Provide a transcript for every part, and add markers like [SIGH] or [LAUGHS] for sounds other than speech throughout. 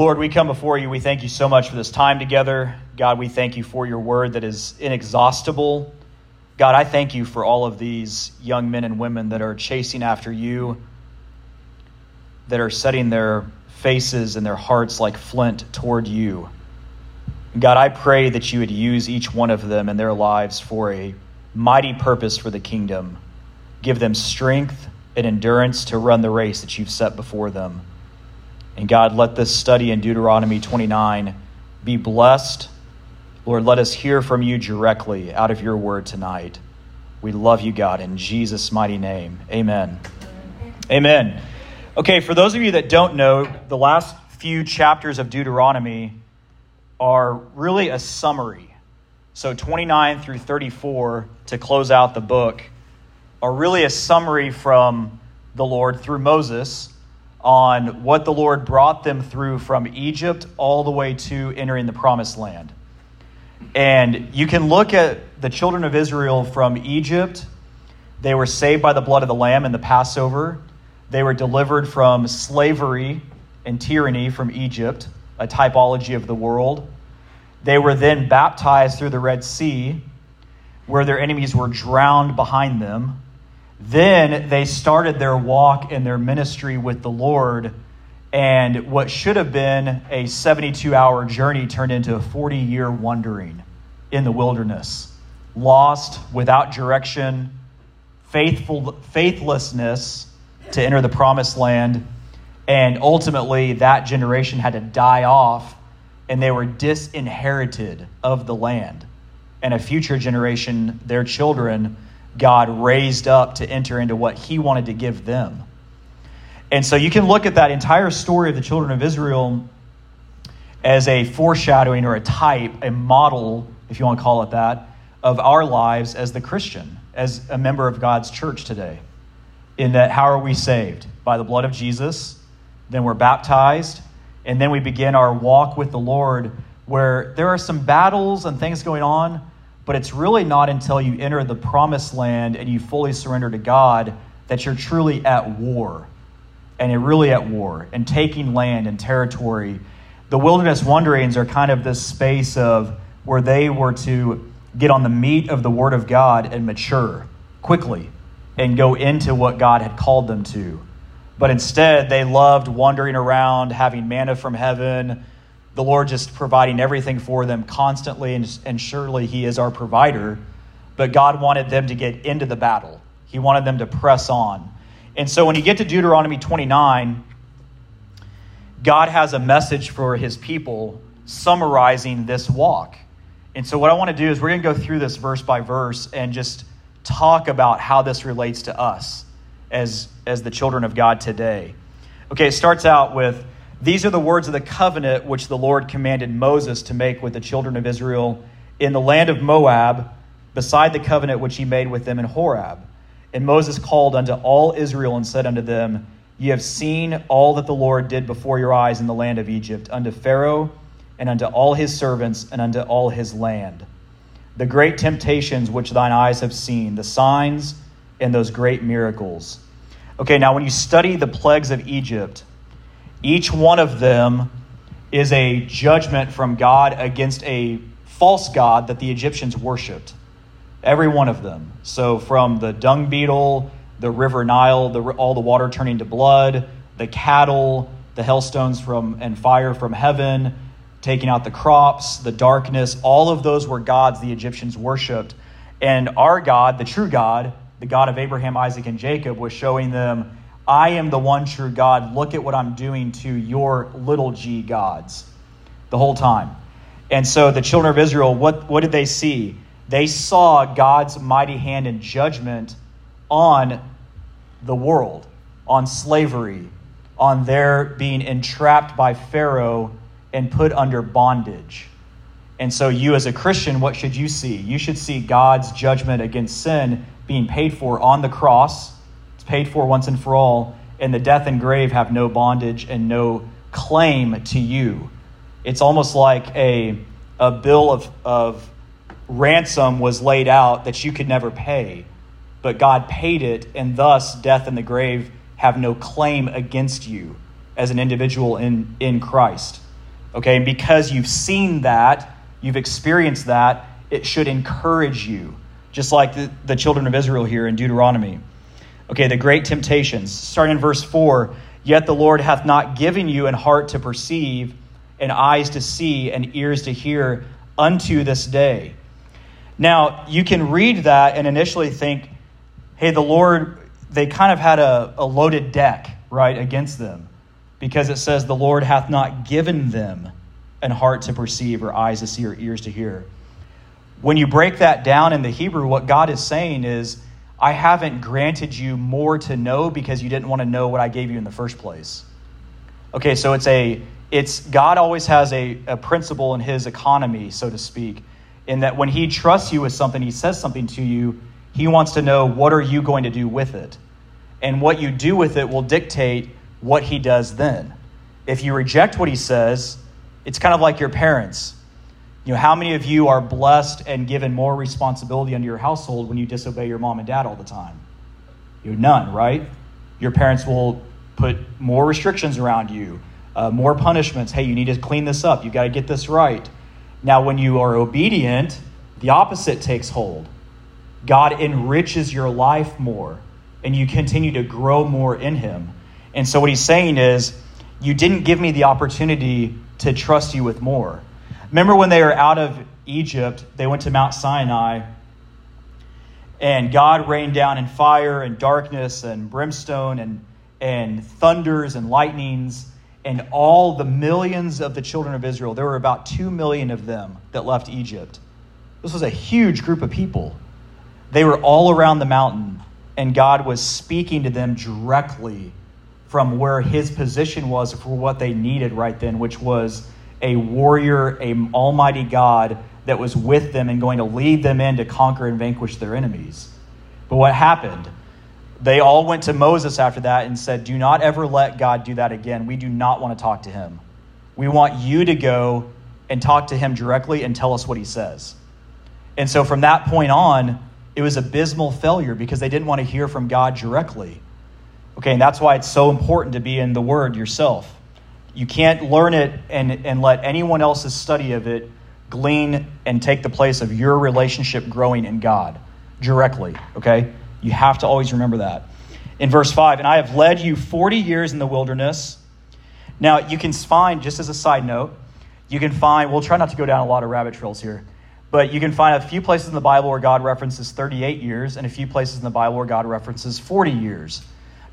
Lord, we come before you. We thank you so much for this time together. God, we thank you for your word that is inexhaustible. God, I thank you for all of these young men and women that are chasing after you, that are setting their faces and their hearts like flint toward you. God, I pray that you would use each one of them in their lives for a mighty purpose for the kingdom. Give them strength and endurance to run the race that you've set before them. And God, let this study in Deuteronomy 29 be blessed. Lord, let us hear from you directly out of your word tonight. We love you, God, in Jesus' mighty name. Amen. Amen. Okay, for those of you that don't know, the last few chapters of Deuteronomy are really a summary. So 29 through 34 to close out the book are really a summary from the Lord through Moses on what the Lord brought them through from Egypt all the way to entering the promised land. And you can look at the children of Israel from Egypt. They were saved by the blood of the Lamb in the Passover. They were delivered from slavery and tyranny from Egypt a typology of the world. They were then baptized through the Red Sea, where their enemies were drowned behind them. Then they started their walk and their ministry with the Lord, and what should have been a 72 hour journey turned into a 40 year wandering in the wilderness. Lost, without direction, faithful, faithlessness to enter the promised land and ultimately, that generation had to die off, and they were disinherited of the land. And a future generation, their children, God raised up to enter into what He wanted to give them. And so you can look at that entire story of the children of Israel as a foreshadowing or a type, a model, if you want to call it that, of our lives as the Christian, as a member of God's church today. In that, how are we saved? By the blood of Jesus then we're baptized, and then we begin our walk with the Lord where there are some battles and things going on, but it's really not until you enter the promised land and you fully surrender to God that you're truly at war. And you're really at war and taking land and territory. The wilderness wanderings are kind of this space of where they were to get on the meat of the Word of God and mature quickly and go into what God had called them to. But instead, they loved wandering around, having manna from heaven, the Lord just providing everything for them constantly, and, and surely He is our provider. But God wanted them to get into the battle, He wanted them to press on. And so when you get to Deuteronomy 29, God has a message for His people summarizing this walk. And so, what I want to do is we're going to go through this verse by verse and just talk about how this relates to us as, as the children of God today. Okay, it starts out with These are the words of the covenant which the Lord commanded Moses to make with the children of Israel in the land of Moab, beside the covenant which he made with them in Horeb. And Moses called unto all Israel and said unto them, Ye have seen all that the Lord did before your eyes in the land of Egypt, unto Pharaoh and unto all his servants and unto all his land. The great temptations which thine eyes have seen, the signs and those great miracles. Okay, now when you study the plagues of Egypt, each one of them is a judgment from God against a false god that the Egyptians worshiped. Every one of them. So from the dung beetle, the river Nile, the, all the water turning to blood, the cattle, the hailstones from and fire from heaven, taking out the crops, the darkness, all of those were gods the Egyptians worshiped. And our God, the true God, the God of Abraham, Isaac, and Jacob, was showing them, I am the one true God. Look at what I'm doing to your little g gods the whole time. And so the children of Israel, what, what did they see? They saw God's mighty hand in judgment on the world, on slavery, on their being entrapped by Pharaoh and put under bondage. And so, you as a Christian, what should you see? You should see God's judgment against sin being paid for on the cross. It's paid for once and for all. And the death and grave have no bondage and no claim to you. It's almost like a, a bill of, of ransom was laid out that you could never pay. But God paid it, and thus death and the grave have no claim against you as an individual in, in Christ. Okay, and because you've seen that, you've experienced that, it should encourage you, just like the, the children of Israel here in Deuteronomy. Okay, the great temptations. Starting in verse 4 Yet the Lord hath not given you an heart to perceive, and eyes to see, and ears to hear unto this day. Now, you can read that and initially think, hey, the Lord, they kind of had a, a loaded deck, right, against them because it says, The Lord hath not given them an heart to perceive, or eyes to see, or ears to hear. When you break that down in the Hebrew, what God is saying is, I haven't granted you more to know because you didn't want to know what I gave you in the first place. Okay, so it's a it's God always has a, a principle in his economy, so to speak, in that when he trusts you with something, he says something to you, he wants to know what are you going to do with it. And what you do with it will dictate what he does then. If you reject what he says, it's kind of like your parents. Know, how many of you are blessed and given more responsibility under your household when you disobey your mom and dad all the time? You none, right? Your parents will put more restrictions around you, uh, more punishments. Hey, you need to clean this up. You got to get this right. Now, when you are obedient, the opposite takes hold. God enriches your life more, and you continue to grow more in Him. And so, what He's saying is, you didn't give me the opportunity to trust you with more. Remember when they were out of Egypt, they went to Mount Sinai, and God rained down in fire and darkness and brimstone and, and thunders and lightnings and all the millions of the children of Israel, there were about two million of them that left Egypt. This was a huge group of people. They were all around the mountain, and God was speaking to them directly from where his position was for what they needed right then, which was a warrior, a almighty God that was with them and going to lead them in to conquer and vanquish their enemies. But what happened? They all went to Moses after that and said, Do not ever let God do that again. We do not want to talk to him. We want you to go and talk to him directly and tell us what he says. And so from that point on, it was abysmal failure because they didn't want to hear from God directly. Okay, and that's why it's so important to be in the Word yourself. You can't learn it and, and let anyone else's study of it glean and take the place of your relationship growing in God directly. Okay? You have to always remember that. In verse 5, and I have led you 40 years in the wilderness. Now, you can find, just as a side note, you can find, we'll try not to go down a lot of rabbit trails here, but you can find a few places in the Bible where God references 38 years and a few places in the Bible where God references 40 years.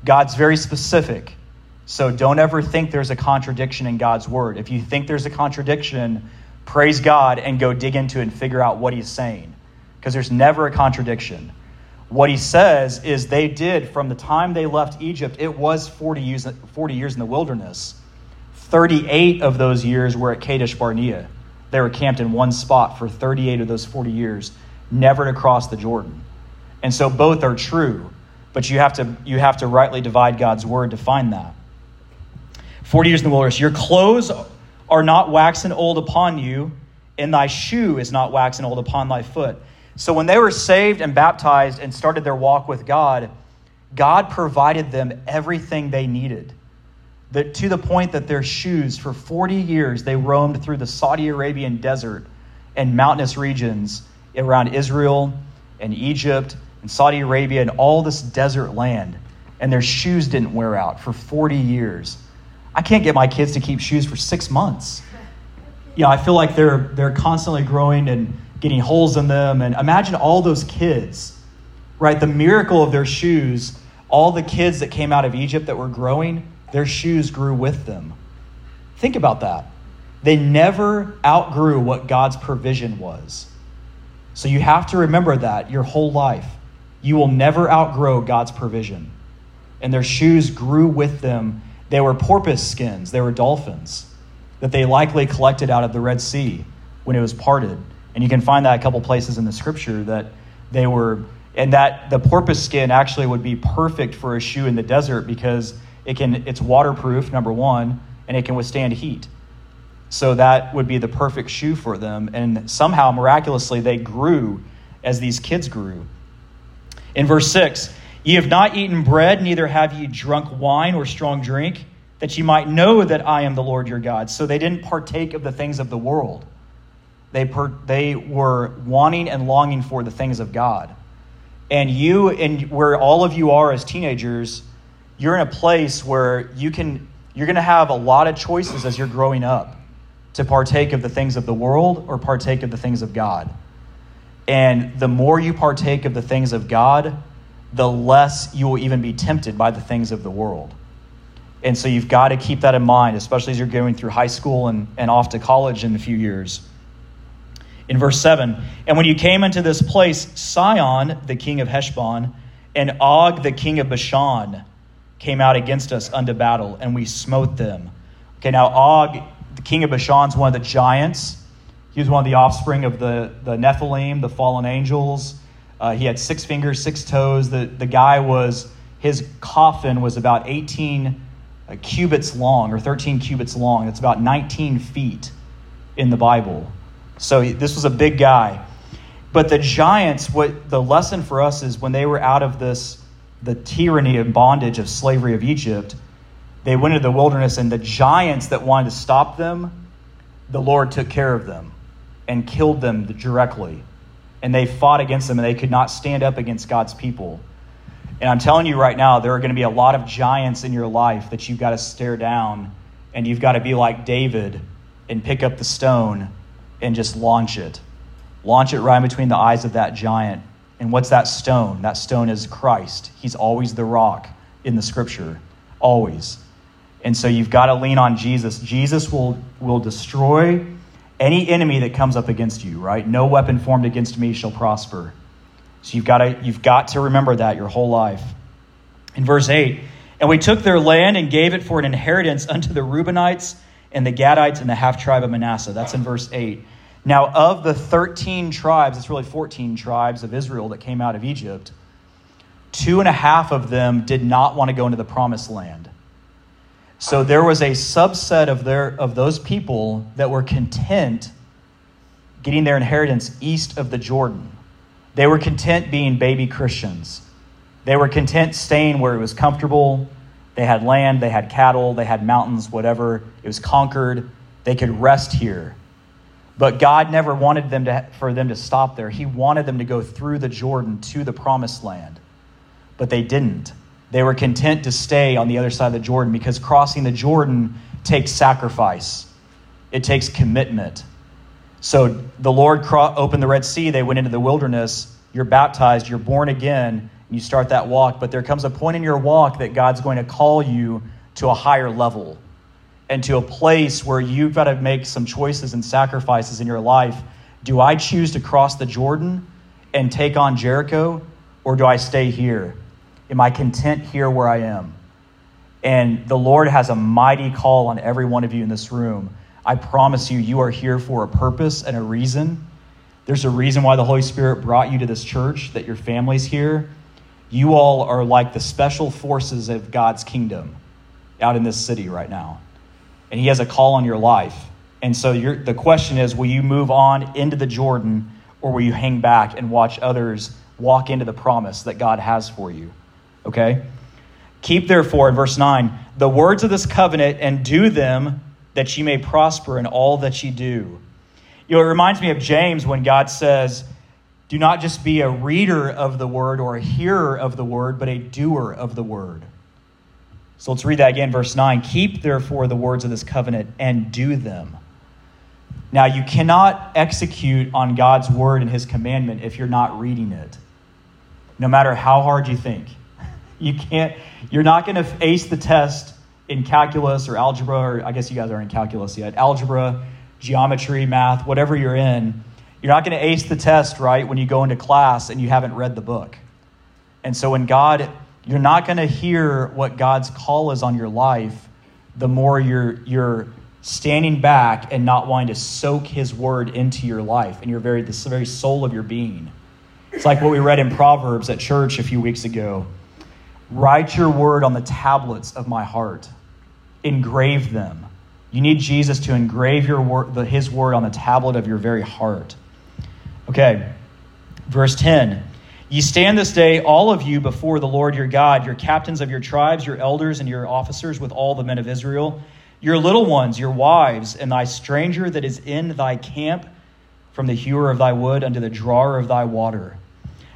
God's very specific. So don't ever think there's a contradiction in God's word. If you think there's a contradiction, praise God and go dig into it and figure out what he's saying. Because there's never a contradiction. What he says is they did, from the time they left Egypt, it was 40 years, 40 years in the wilderness. 38 of those years were at Kadesh Barnea. They were camped in one spot for 38 of those 40 years, never to cross the Jordan. And so both are true, but you have to, you have to rightly divide God's word to find that. 40 years in the wilderness. Your clothes are not waxen old upon you, and thy shoe is not waxen old upon thy foot. So when they were saved and baptized and started their walk with God, God provided them everything they needed. That to the point that their shoes, for 40 years, they roamed through the Saudi Arabian desert and mountainous regions around Israel and Egypt and Saudi Arabia and all this desert land. And their shoes didn't wear out for 40 years. I can't get my kids to keep shoes for six months. You know, I feel like they're, they're constantly growing and getting holes in them. And imagine all those kids, right? The miracle of their shoes, all the kids that came out of Egypt that were growing, their shoes grew with them. Think about that. They never outgrew what God's provision was. So you have to remember that your whole life. You will never outgrow God's provision. And their shoes grew with them. They were porpoise skins, they were dolphins that they likely collected out of the Red Sea when it was parted. And you can find that a couple places in the scripture that they were, and that the porpoise skin actually would be perfect for a shoe in the desert because it can, it's waterproof, number one, and it can withstand heat. So that would be the perfect shoe for them. And somehow, miraculously, they grew as these kids grew. In verse 6, ye have not eaten bread, neither have ye drunk wine or strong drink, that ye might know that I am the Lord your God. So they didn't partake of the things of the world. They, per, they were wanting and longing for the things of God. And you, and where all of you are as teenagers, you're in a place where you can, you're going to have a lot of choices as you're growing up to partake of the things of the world or partake of the things of God. And the more you partake of the things of God, the less you will even be tempted by the things of the world. And so you've got to keep that in mind, especially as you're going through high school and, and off to college in a few years. In verse 7, and when you came into this place, Sihon, the king of Heshbon, and Og, the king of Bashan, came out against us unto battle, and we smote them. Okay, now Og, the king of Bashan, is one of the giants. He was one of the offspring of the, the Nephilim, the fallen angels. Uh, he had six fingers, six toes. The, the guy was, his coffin was about 18 uh, cubits long, or 13 cubits long. That's about 19 feet in the Bible. So this was a big guy. But the giants, what the lesson for us is when they were out of this, the tyranny and bondage of slavery of Egypt, they went into the wilderness, and the giants that wanted to stop them, the Lord took care of them and killed them directly. And they fought against them, and they could not stand up against God's people. And I'm telling you right now, there are going to be a lot of giants in your life that you've got to stare down, and you've got to be like David and pick up the stone and just launch it. Launch it right between the eyes of that giant. And what's that stone? That stone is Christ. He's always the rock in the scripture, always. And so you've got to lean on Jesus. Jesus will, will destroy any enemy that comes up against you, right? No weapon formed against me shall prosper. So you've got to, you've got to remember that your whole life. In verse 8, and we took their land and gave it for an inheritance unto the Reubenites and the Gadites and the half tribe of Manasseh. That's in verse 8. Now, of the 13 tribes, it's really 14 tribes of Israel that came out of Egypt, two and a half of them did not want to go into the promised land. So there was a subset of, their, of those people that were content getting their inheritance east of the Jordan. They were content being baby Christians. They were content staying where it was comfortable. They had land, they had cattle, they had mountains, whatever. It was conquered. They could rest here. But God never wanted them to, for them to stop there. He wanted them to go through the Jordan to the promised land. But they didn't. They were content to stay on the other side of the Jordan because crossing the Jordan takes sacrifice, it takes commitment. So the Lord opened the Red Sea, they went into the wilderness. You're baptized, you're born again, and you start that walk. But there comes a point in your walk that God's going to call you to a higher level and to a place where you've got to make some choices and sacrifices in your life. Do I choose to cross the Jordan and take on Jericho, or do I stay here? Am I content here where I am? And the Lord has a mighty call on every one of you in this room. I promise you, you are here for a purpose and a reason. There's a reason why the Holy Spirit brought you to this church, that your family's here. You all are like the special forces of God's kingdom out in this city right now and He has a call on your life. And so the question is will you move on into the Jordan or will you hang back and watch others walk into the promise that God has for you? Okay? Keep therefore, in verse 9, the words of this covenant and do them that ye may prosper in all that ye do. You know, it reminds me of James when God says, Do not just be a reader of the word or a hearer of the word, but a doer of the word. So let's read that again, verse 9. Keep therefore the words of this covenant and do them. Now, you cannot execute on God's word and his commandment if you're not reading it, no matter how hard you think. You can't, you're not going to ace the test in calculus or algebra, or I guess you guys are in calculus yet, algebra, geometry, math, whatever you're in. You're not going to ace the test, right, when you go into class and you haven't read the book. And so when God you're not going to hear what God's call is on your life the more you're, you're standing back and not wanting to soak his word into your life and your very, the very soul of your being. It's like what we read in Proverbs at church a few weeks ago. Write your word on the tablets of my heart, engrave them. You need Jesus to engrave your word, the, his word on the tablet of your very heart. Okay, verse 10 Ye stand this day, all of you, before the Lord your God, your captains of your tribes, your elders, and your officers, with all the men of Israel, your little ones, your wives, and thy stranger that is in thy camp, from the hewer of thy wood unto the drawer of thy water.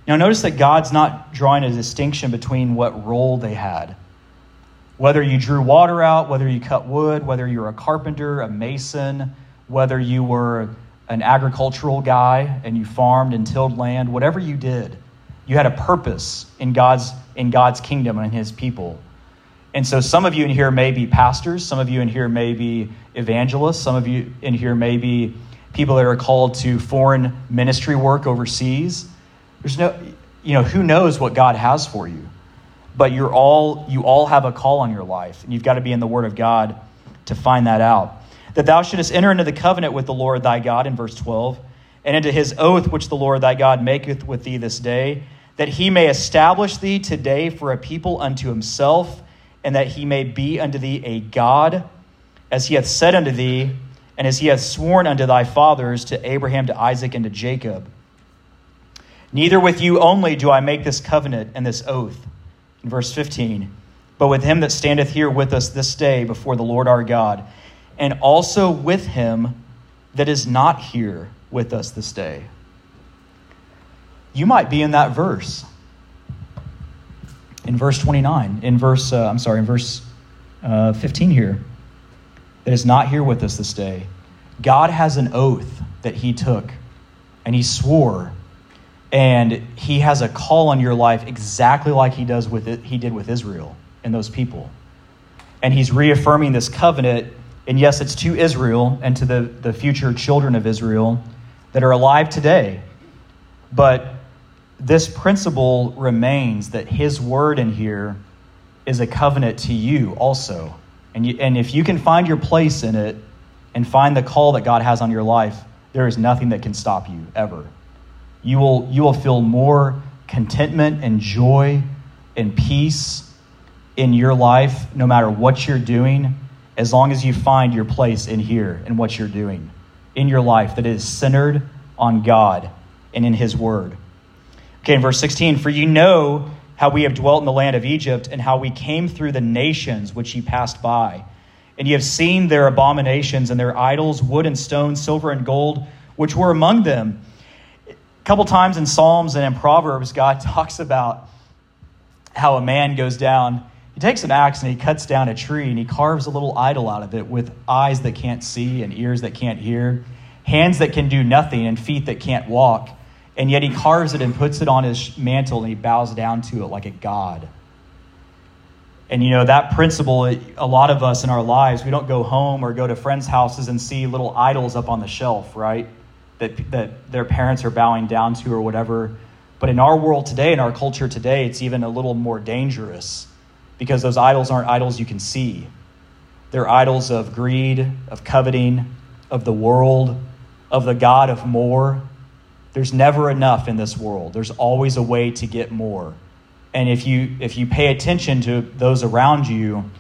Now, notice that God's not drawing a distinction between what role they had. Whether you drew water out, whether you cut wood, whether you're a carpenter, a mason, whether you were an agricultural guy and you farmed and tilled land, whatever you did, you had a purpose in God's, in God's kingdom and his people. And so some of you in here may be pastors, some of you in here may be evangelists, some of you in here may be people that are called to foreign ministry work overseas. There's no, you know, who knows what God has for you. But you're all, you all have a call on your life, and you've got to be in the Word of God to find that out. That thou shouldest enter into the covenant with the Lord thy God, in verse 12, and into his oath which the Lord thy God maketh with thee this day, that he may establish thee today for a people unto himself, and that he may be unto thee a God, as he hath said unto thee, and as he hath sworn unto thy fathers, to Abraham, to Isaac, and to Jacob. Neither with you only do I make this covenant and this oath. In verse 15, but with him that standeth here with us this day before the Lord our God, and also with him that is not here with us this day. You might be in that verse. In verse 29, in verse, uh, I'm sorry, in verse uh, 15 here, that is not here with us this day. God has an oath that he took, and he swore, and he has a call on your life exactly like he does with it, he did with Israel and those people. And he's reaffirming this covenant, and yes, it's to Israel and to the, the future children of Israel that are alive today. But this principle remains that his word in here is a covenant to you also. And, you, and if you can find your place in it and find the call that God has on your life, there is nothing that can stop you ever. You will, you will feel more contentment and joy and peace in your life no matter what you're doing, as long as you find your place in here and what you're doing in your life that is centered on God and in His Word. Okay, in verse 16, for you know how we have dwelt in the land of Egypt and how we came through the nations which ye passed by. And ye have seen their abominations and their idols, wood and stone, silver and gold, which were among them. A couple times in Psalms and in Proverbs, God [LAUGHS] talks about how a man goes down. He takes an axe and he cuts down a tree and he carves a little idol out of it with eyes that can't see and ears that can't hear, hands that can do nothing and feet that can't walk and yet he carves it and puts it on his mantle and he bows down to it like a god. And you know, that principle, a lot of us in our lives, we don't go home or go to friends' houses and see little idols up on the shelf, right? That, that their parents are bowing down to or whatever. But in our world today, in our culture today, it's even a little more dangerous because those idols aren't idols you can see. They're idols of greed, of coveting, of the world, of the God of more, there's never enough in this world. There's always a way to get more. And if you if you pay attention to those around you,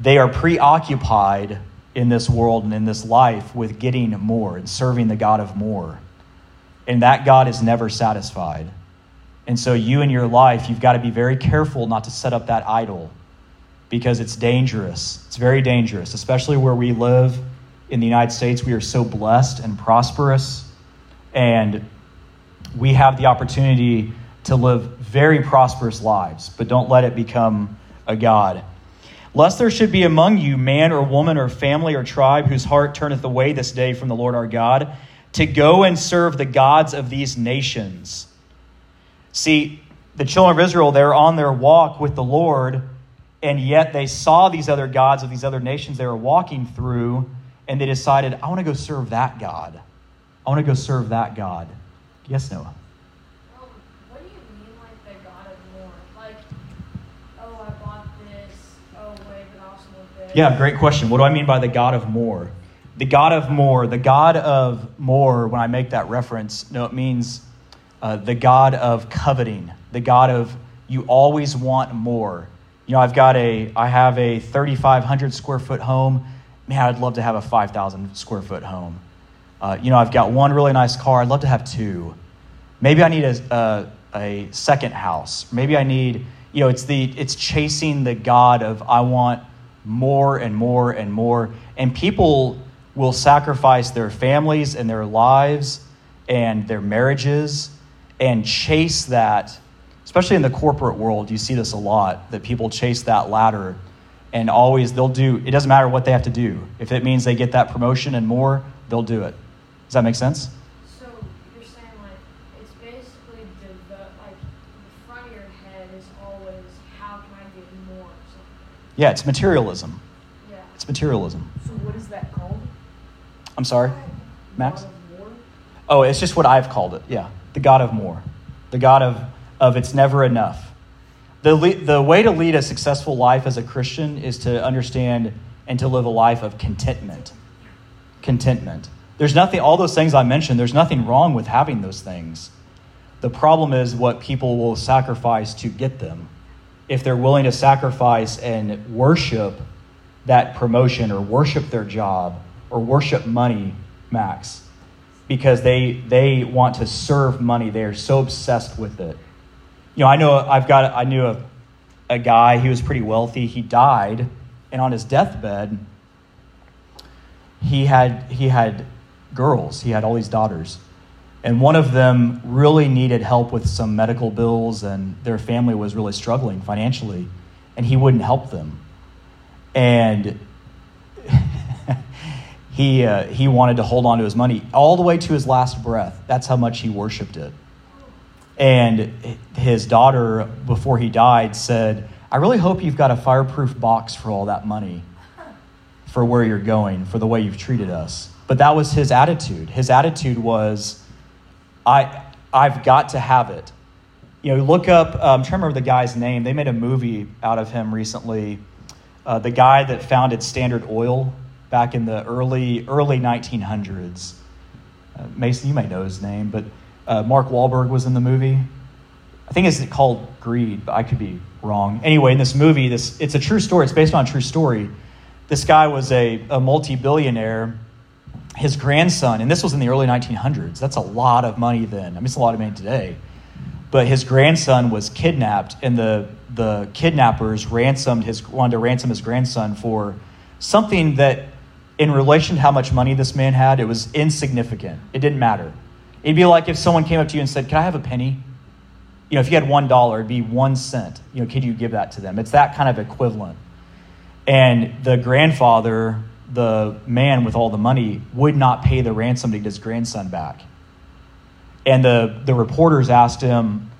they are preoccupied in this world and in this life with getting more and serving the God of more. And that God is never satisfied. And so you in your life, you've got to be very careful not to set up that idol because it's dangerous. It's very dangerous, especially where we live in the United States. We are so blessed and prosperous and we have the opportunity to live very prosperous lives, but don't let it become a God. Lest there should be among you man or woman or family or tribe whose heart turneth away this day from the Lord our God, to go and serve the gods of these nations. See, the children of Israel, they're on their walk with the Lord, and yet they saw these other gods of these other nations they were walking through, and they decided, I want to go serve that God. I want to go serve that God. Yes, Noah. Um, what do you mean, like the God of more? Like, oh, I bought this. Oh, wait, but also with this. Yeah, great question. What do I mean by the God of more? The God of more, the God of more, when I make that reference, no, it means uh, the God of coveting, the God of you always want more. You know, I've got a, I have a 3,500 square foot home. Man, I'd love to have a 5,000 square foot home. Uh, you know, I've got one really nice car. I'd love to have two. Maybe I need a, a, a second house. Maybe I need, you know, it's the it's chasing the God of I want more and more and more. And people will sacrifice their families and their lives and their marriages and chase that, especially in the corporate world, you see this a lot, that people chase that ladder and always they'll do it doesn't matter what they have to do. If it means they get that promotion and more, they'll do it. Does that make sense? So you're saying like it's basically the, the like the front of your head is always how can I get more or something. Yeah, it's materialism. Yeah. It's materialism. So what is that called? I'm sorry, Max? God of war? Oh, it's just what I've called it. Yeah, the God of more, the God of of it's never enough. The le- the way to lead a successful life as a Christian is to understand and to live a life of contentment. Contentment. There's nothing. All those things I mentioned. There's nothing wrong with having those things. The problem is what people will sacrifice to get them. If they're willing to sacrifice and worship that promotion or worship their job or worship money, Max, because they they want to serve money. They are so obsessed with it. You know, I know I've got I knew a a guy. He was pretty wealthy. He died, and on his deathbed, he had he had girls. He had all these daughters, and one of them really needed help with some medical bills, and their family was really struggling financially, and he wouldn't help them, and [LAUGHS] he uh, he wanted to hold on to his money all the way to his last breath. That's how much he worshipped it. And his daughter, before he died, said, "I really hope you've got a fireproof box for all that money." for where you're going, for the way you've treated us. But that was his attitude. His attitude was, I, I've got to have it. You know, look up, um, I'm trying to remember the guy's name. They made a movie out of him recently. Uh, the guy that founded Standard Oil back in the early, early 1900s. Uh, Mason, you may know his name, but uh, Mark Wahlberg was in the movie. I think it's called Greed, but I could be wrong. Anyway, in this movie, this it's a true story. It's based on a true story this guy was a, a multi billionaire. His grandson, and this was in the early 1900s, that's a lot of money then. I mean, it's a lot of money today. But his grandson was kidnapped, and the, the kidnappers ransomed his, wanted to ransom his grandson for something that, in relation to how much money this man had, it was insignificant. It didn't matter. It'd be like if someone came up to you and said, Can I have a penny? You know, if you had one dollar, it'd be one cent. You know, could you give that to them? It's that kind of equivalent. And the grandfather, the man with all the money, would not pay the ransom to get his grandson back. And the, the reporters asked him,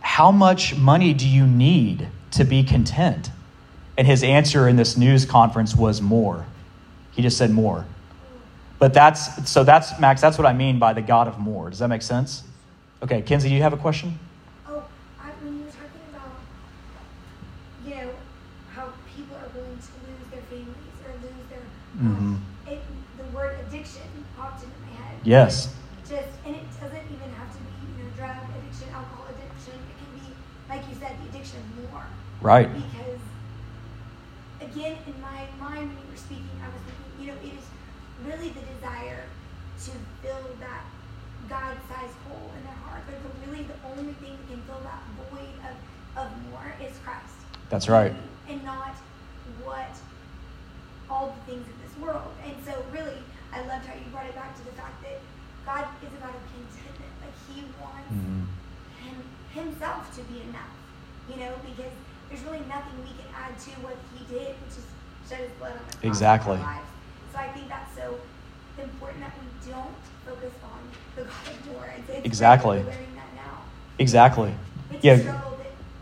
How much money do you need to be content? And his answer in this news conference was more. He just said more. But that's so that's Max, that's what I mean by the God of more. Does that make sense? Okay, Kenzie, do you have a question? Oh, I, when you were talking about, you know, how people are willing to lose their families or lose um, it, the word addiction popped into my head. Yes. Just, and it doesn't even have to be, you know, drug addiction, alcohol addiction. It can be, like you said, the addiction of more. Right. Because, again, in my mind, when you were speaking, I was thinking, you know, it is really the desire to fill that God-sized hole in their heart. But the, really, the only thing that can fill that void of, of more is Christ. That's right. And not what all the things of this world. And so, really, I loved how you brought it back to the fact that God is about a contentment. Like He wants Mhm. him, Himself to be enough. You know, because there's really nothing we can add to what He did, which is shed His blood on the cross Exactly. our lives. So I think that's so important that we don't focus on the God of war. It's, Exactly. We're learning that now. Exactly. It's Yeah. a that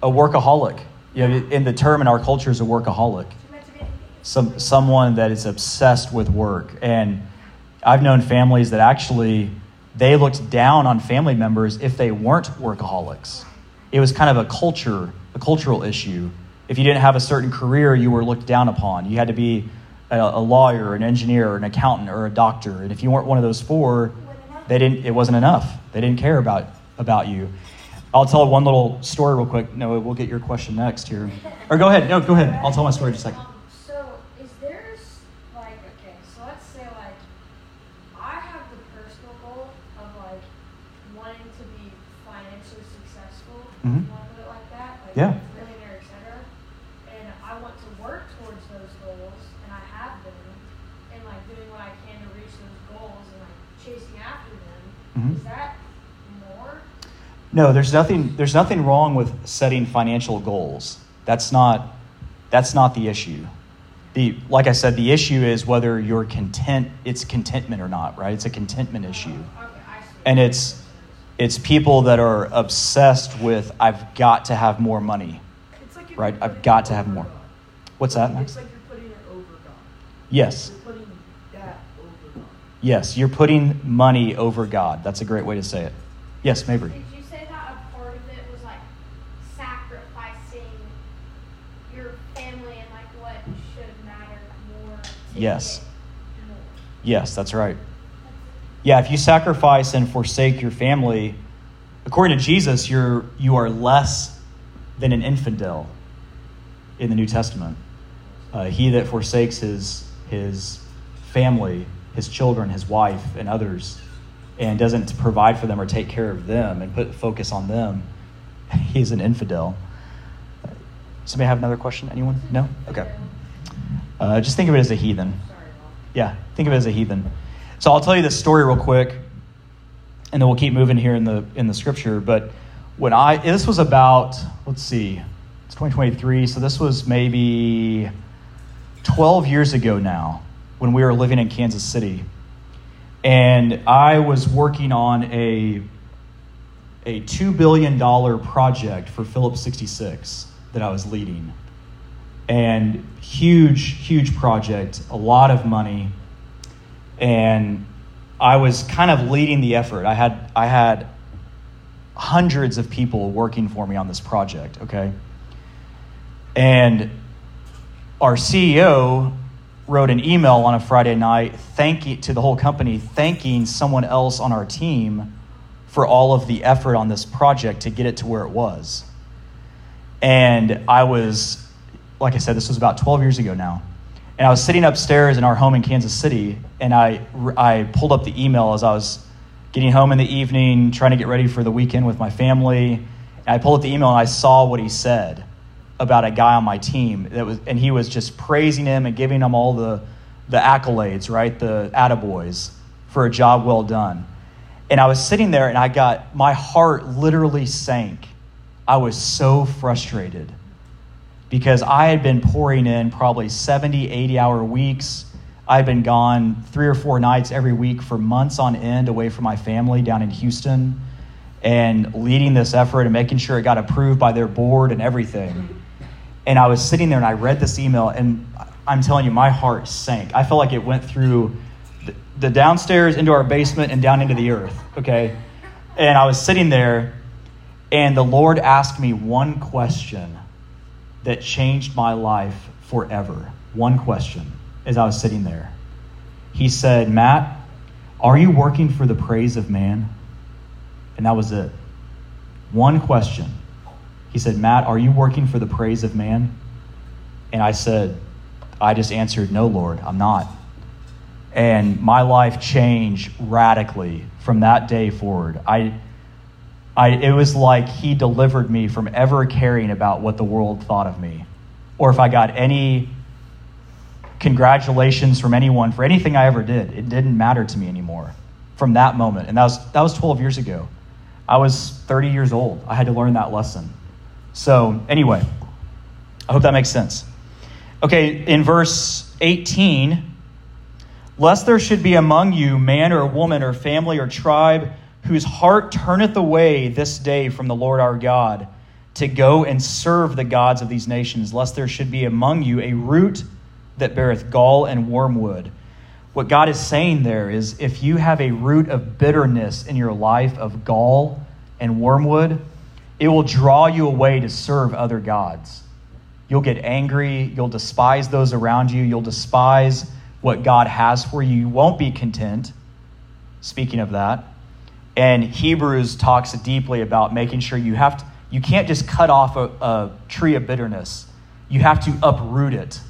A workaholic. Know, in the term in our culture is a workaholic. too much of anything. is Some someone that is obsessed with work. And I've known families that actually they looked down on family members if they weren't workaholics. It was kind of a culture, a cultural issue. If you didn't have a certain career, you were looked down upon. You had to be a, a lawyer, an engineer, an accountant, or a doctor. And if you weren't one of those four, they didn't. It wasn't enough. They didn't care about about you. I'll tell one little story real quick. No, we'll get your question next here. Or go ahead. No, go ahead. I'll tell my story in a second. Um, so is there's like okay, so let's say like I have the personal goal of like wanting to be financially successful. Mhm. You want to put it like that? Like Yeah. Millionaire, etc. And I want to work towards those goals, and I have been, and like doing what I can to reach those goals and like chasing after them. Mhm. Is that more? No, there's nothing there's nothing wrong with setting financial goals. That's not that's not the issue. The like I said, the issue is whether you're content it's contentment or not, right? It's a contentment issue. Okay, And it's it's people that are obsessed with I've got to have more money. It's like Right, I've got to have more. God. What's that, Max? It's like you're putting it over God. Yes. You're putting that over God. Yes, you're putting money over God. That's a great way to say it. Yes, Mabry. Did you say that a part of it was like sacrificing your family and like what should matter more? Yes. Yes, that's right. Yeah, if you sacrifice and forsake your family, according to Jesus, you're you are less than an infidel in the New Testament. Uh, he that forsakes his his family, his children, his wife, and others, and doesn't provide for them or take care of them and put focus on them, [LAUGHS] he's an infidel. Somebody have another question? Anyone? No? Okay. Uh, just think of it as a heathen. Yeah, think of it as a heathen. So I'll tell you this story real quick, and then we'll keep moving here in the in the scripture. But when I this was about let's see, it's 2023, so this was maybe 12 years ago now when we were living in Kansas City, and I was working on a a two billion dollar project for Phillips 66 that I was leading and huge, huge project, a lot of money, and I was kind of leading the effort. I had I had hundreds of people working for me on this project. Okay, and our CEO wrote an email on a Friday night thanking to the whole company, thanking someone else on our team for all of the effort on this project to get it to where it was. And I was, like I said, this was about 12 years ago now. And I was sitting upstairs in our home in Kansas City, and I, I pulled up the email as I was getting home in the evening, trying to get ready for the weekend with my family. And I pulled up the email and I saw what he said about a guy on my team that was, and he was just praising him and giving him all the, the accolades, right? The attaboys for a job well done. And I was sitting there and I got, my heart literally sank. I was so frustrated because I had been pouring in probably 70, 80 hour weeks. I had been gone three or four nights every week for months on end away from my family down in Houston and leading this effort and making sure it got approved by their board and everything. And I was sitting there and I read this email, and I'm telling you, my heart sank. I felt like it went through the downstairs into our basement and down into the earth, okay? And I was sitting there, and the Lord asked me one question that changed my life forever. One question as I was sitting there. He said, Matt, are you working for the praise of man? And that was it. One question. He said, Matt, are you working for the praise of man? And I said, I just answered, No, Lord, I'm not. And my life changed radically from that day forward. I, I, it was like he delivered me from ever caring about what the world thought of me, or if I got any congratulations from anyone for anything I ever did. It didn't matter to me anymore from that moment. And that was, that was 12 years ago. I was 30 years old. I had to learn that lesson. So, anyway, I hope that makes sense. Okay, in verse 18, lest there should be among you man or woman or family or tribe whose heart turneth away this day from the Lord our God to go and serve the gods of these nations, lest there should be among you a root that beareth gall and wormwood. What God is saying there is if you have a root of bitterness in your life of gall and wormwood, it will draw you away to serve other gods. You'll get angry, you'll despise those around you, you'll despise what God has for you. You won't be content. Speaking of that, and Hebrews talks deeply about making sure you have to, you can't just cut off a, a tree of bitterness. You have to uproot it.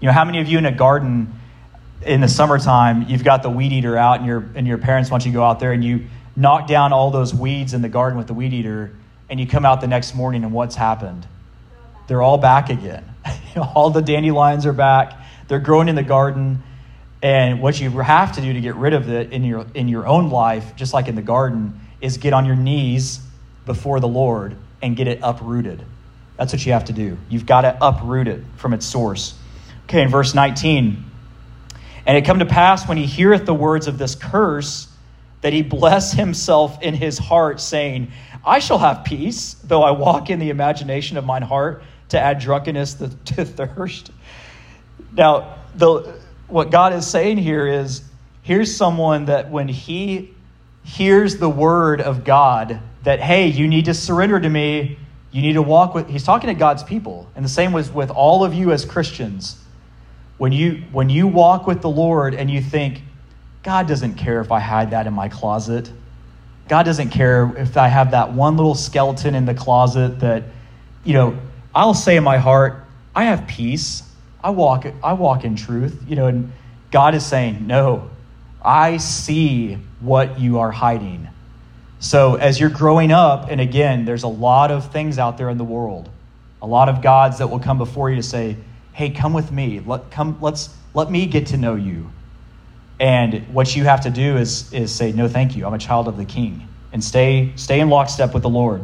You know, how many of you in a garden in the summertime, you've got the weed eater out and your and your parents want you to go out there and you knock down all those weeds in the garden with the weed eater, and you come out the next morning and what's happened? They're all back again. [LAUGHS] all the dandelions are back. They're growing in the garden. And what you have to do to get rid of it in your, in your own life, just like in the garden, is get on your knees before the Lord and get it uprooted. That's what you have to do. You've got to uproot it from its source. Okay, in verse 19. And it come to pass when he heareth the words of this curse that he bless himself in his heart, saying, I shall have peace, though I walk in the imagination of mine heart to add drunkenness to thirst. Now, the, what God is saying here is here's someone that when he hears the word of God, that, hey, you need to surrender to me, you need to walk with, he's talking to God's people. And the same was with all of you as Christians. When you, when you walk with the Lord and you think, God doesn't care if I hide that in my closet. God doesn't care if I have that one little skeleton in the closet that, you know, I'll say in my heart, I have peace. I walk, I walk in truth, you know, and God is saying, no, I see what you are hiding. So as you're growing up, and again, there's a lot of things out there in the world, a lot of gods that will come before you to say, hey, come with me. Let, come, let's, let me get to know you. And what you have to do is, is say, no, thank you. I'm a child of the king. And stay, stay in lockstep with the Lord.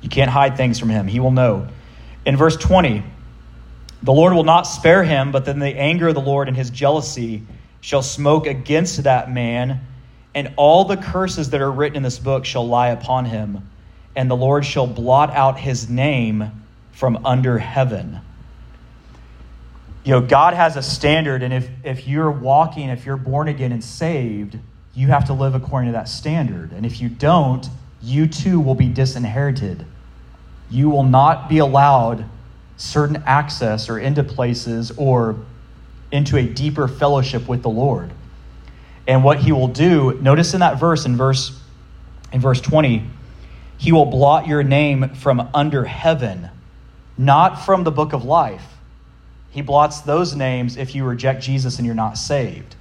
You can't hide things from him. He will know. In verse 20, the Lord will not spare him, but then the anger of the Lord and his jealousy shall smoke against that man, and all the curses that are written in this book shall lie upon him, and the Lord shall blot out his name from under heaven you know, God has a standard, and if, if you're walking, if you're born again and saved, you have to live according to that standard. And if you don't, you too will be disinherited. You will not be allowed certain access or into places or into a deeper fellowship with the Lord. And what he will do, notice in that verse, in verse in verse 20, he will blot your name from under heaven, not from the book of life. He blots those names if you reject Jesus and you're not saved.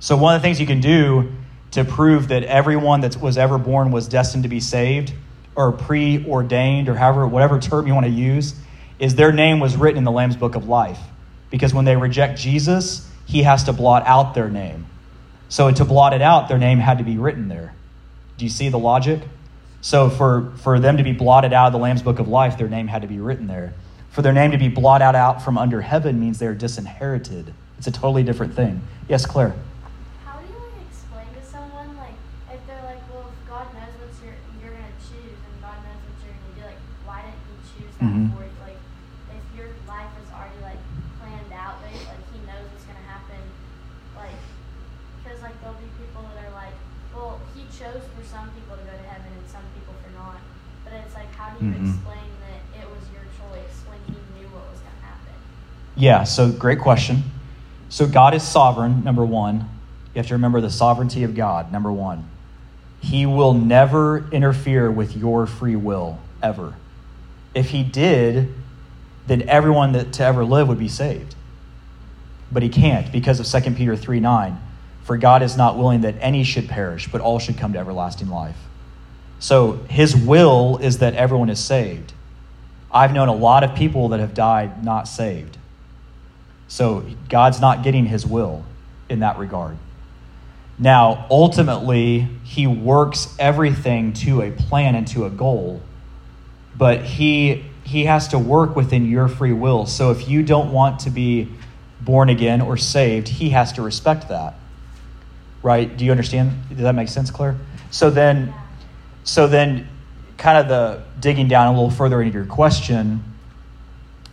So, one of the things you can do to prove that everyone that was ever born was destined to be saved or preordained or however, whatever term you want to use, is their name was written in the Lamb's Book of Life. Because when they reject Jesus, he has to blot out their name. So, to blot it out, their name had to be written there. Do you see the logic? So, for, for them to be blotted out of the Lamb's Book of Life, their name had to be written there. For their name to be blotted out from under heaven means they're disinherited. It's a totally different thing. Yes, Claire. How do you like explain to someone like if they're like, well, if God knows what you're you're gonna choose and God knows what you're gonna do, like why didn't He choose that Mhm. for you? Like if your life is already like planned out, like, like He knows what's gonna happen, like because like there'll be people that are like, well, He chose for some people to go to heaven and some people for not. But it's like, how do you Mhm. explain that it was your choice when He knew what was gonna happen? Yeah, so great question. So God is sovereign, number one. You have to remember the sovereignty of God, number one. He will never interfere with your free will, ever. If he did, then everyone that to ever live would be saved. But he can't because of 2 Peter 3 9. For God is not willing that any should perish, but all should come to everlasting life. So his will is that everyone is saved. I've known a lot of people that have died not saved. So God's not getting his will in that regard. Now, ultimately, he works everything to a plan and to a goal, but he he has to work within your free will. So if you don't want to be born again or saved, he has to respect that. Right? Do you understand? Does that make sense, Claire? So then so then kind of the digging down a little further into your question,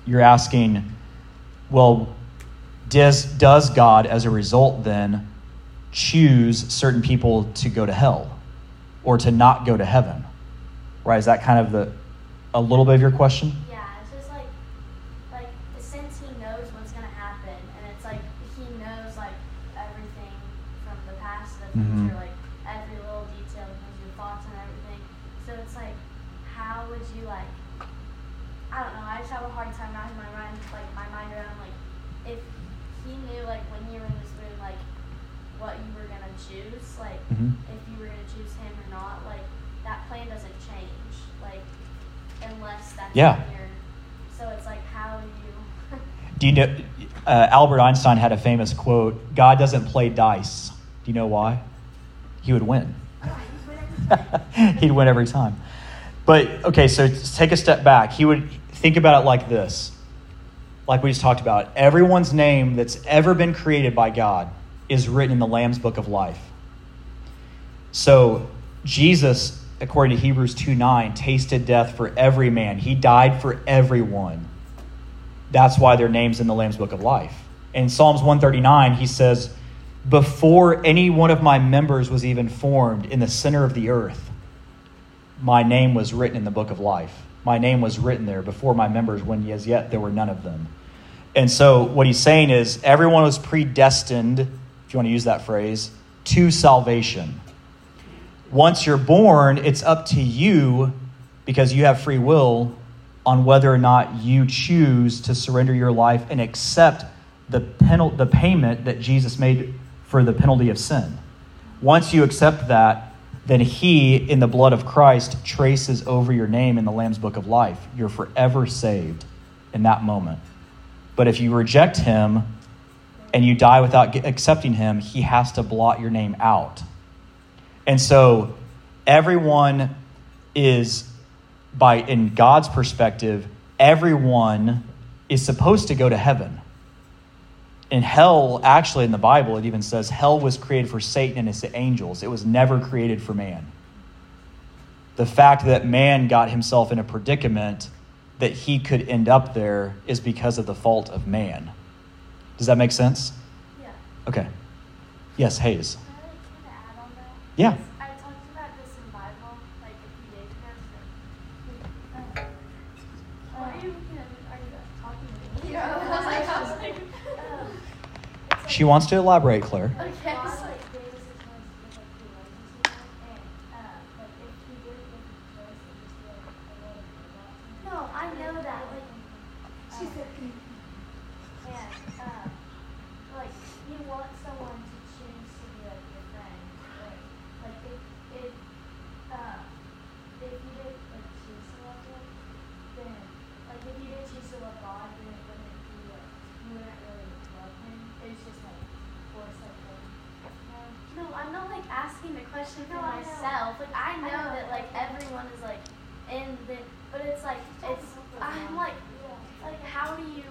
you're asking, well, does does God as a result then choose certain people to go to hell or to not go to heaven? Right? Is that kind of the a little bit of your question? Yeah, it's just like, like since he knows what's gonna happen, and it's like he knows like everything from the past to the Mhm. future, like every little detail of your thoughts and everything. So it's like, how would you like? I don't know. I just have a hard time wrapping my mind, like my mind around like if he knew like when you were in this room, like what you were gonna choose choose, like Mhm. if you were gonna choose him or not, like that plan doesn't change, like unless that's Yeah. your. So it's like how you. [LAUGHS] Do you know? Uh, Albert Einstein had a famous quote: "God doesn't play dice." You know why? He would win. [LAUGHS] He'd win every time. But okay, so take a step back. He would think about it like this, like we just talked about. Everyone's name that's ever been created by God is written in the Lamb's Book of Life. So Jesus, according to Hebrews 2 9, tasted death for every man. He died for everyone. That's why their name's in the Lamb's Book of Life. In Psalms 139, he says, Before any one of my members was even formed in the center of the earth, my name was written in the book of life. My name was written there before my members, when as yet there were none of them. And so what he's saying is everyone was predestined, if you want to use that phrase, to salvation. Once you're born, it's up to you, because you have free will, on whether or not you choose to surrender your life and accept the, penal- the payment that Jesus made for the penalty of sin. Once you accept that, then he, in the blood of Christ, traces over your name in the Lamb's book of life. You're forever saved in that moment. But if you reject him and you die without accepting him, he has to blot your name out. And so everyone is by in God's perspective, everyone is supposed to go to heaven. In hell, actually in the Bible, it even says hell was created for Satan and his angels. It was never created for man. The fact that man got himself in a predicament that he could end up there is because of the fault of man. Does that make sense? yeah. Okay. Yes, Hayes. Can I like kind of add on that? Yeah. I talked about this in Bible like a few days ago. So, uh, why are you looking at me? Are you talking to me? Yeah. I was like, I was like, um, it's like She wants to elaborate, Claire. Okay, God, like, gave us a choice with, like, who loves us, you know, and, uh, like, if he didn't give us a choice, it just be, like, I would have forgotten. No, I know that, like, She uh, said, "Mm." and, uh, like, you want someone to choose to be, like, your friend, right? Like, if, if, uh, if you didn't, like, choose to love him, then, like, if you didn't choose to love God, then it wouldn't be, like, you wouldn't really love him. It's just, like, force, like, him. No, I'm not, like, asking the question for No, I know. myself. Like, I I know know. that, like, everyone is, like, in the, but it's, like, it's, I'm, like, like, how do you,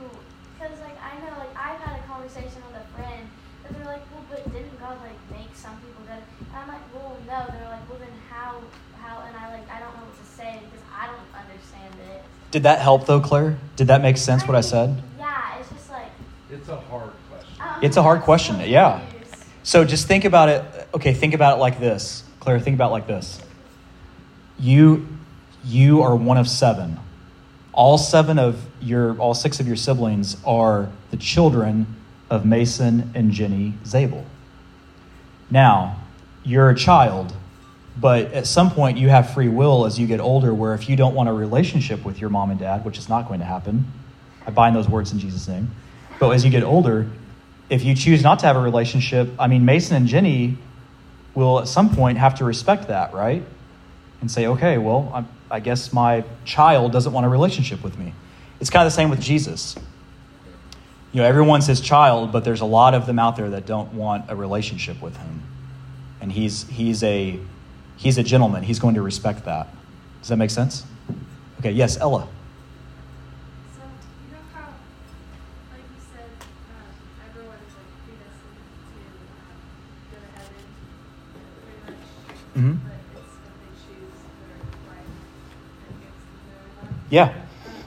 because, like, I know, like, I've had a conversation with a friend, and they're like, well, but didn't God, like, make some people good? And I'm like, well, no. They're like, well, then how, how, and I, like, I don't know what to say because I don't understand it. Did that help though, Claire? Did that make sense what I said? Yeah, it's just like, It's a hard question. I'm It's a hard question, yeah. So just think about it. Okay, think about it like this. Claire, think about it like this. You you are one of seven. All seven of your all six of your siblings are the children of Mason and Jenny Zabel. Now, you're a child, but at some point you have free will as you get older where if you don't want a relationship with your mom and dad, which is not going to happen, I bind those words in Jesus' name. But as you get older, if you choose not to have a relationship, I mean, Mason and Jenny will at some point have to respect that, right? And say, okay, well, I'm, I guess my child doesn't want a relationship with me. It's kind of the same with Jesus. You know, everyone's his child, but there's a lot of them out there that don't want a relationship with him. And he's, he's, a, he's a gentleman. He's going to respect that. Does that make sense? Okay, yes, Ella. So, you know how, like you said, um, everyone is like predestined to um, go to heaven, pretty much. Mhm. But it's what they choose their life that gets them there or not. Yeah. Um,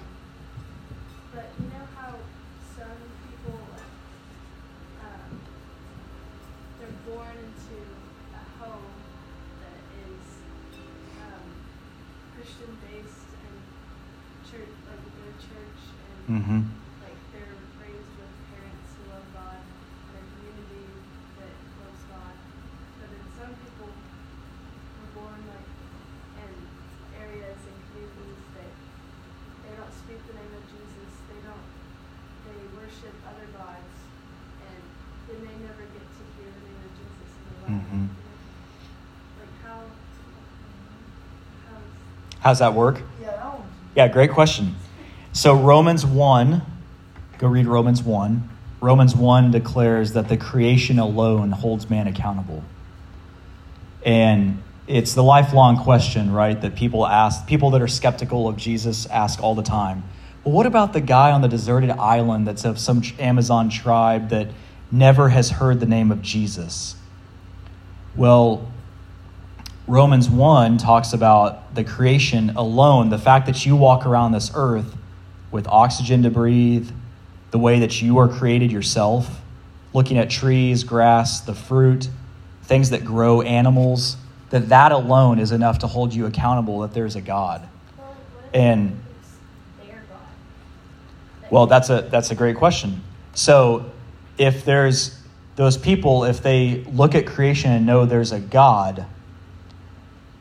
but you know how some people, like, um, they're born into a home that is um, Christian based and church, like they go to church and Mm-hmm. like they're raised with parents who love God and a community that loves God. But then some people are born like in areas and communities that they don't speak the name of Jesus. They don't. They worship other gods, and then they never get to hear the name of Jesus in their Mhm. Like how? How's that work? Yeah, that Yeah, great question. So, Romans 1, go read Romans 1. Romans 1 declares that the creation alone holds man accountable. And it's the lifelong question, right, that people ask, people that are skeptical of Jesus ask all the time. Well, what about the guy on the deserted island that's of some Amazon tribe that never has heard the name of Jesus? Well, Romans 1 talks about the creation alone, the fact that you walk around this earth with oxygen to breathe, the way that you are created yourself, looking at trees, grass, the fruit, things that grow, animals, that that alone is enough to hold you accountable that there's a God. And-? Well, that's a that's a great question. So, if there's those people, if they look at creation and know there's a God,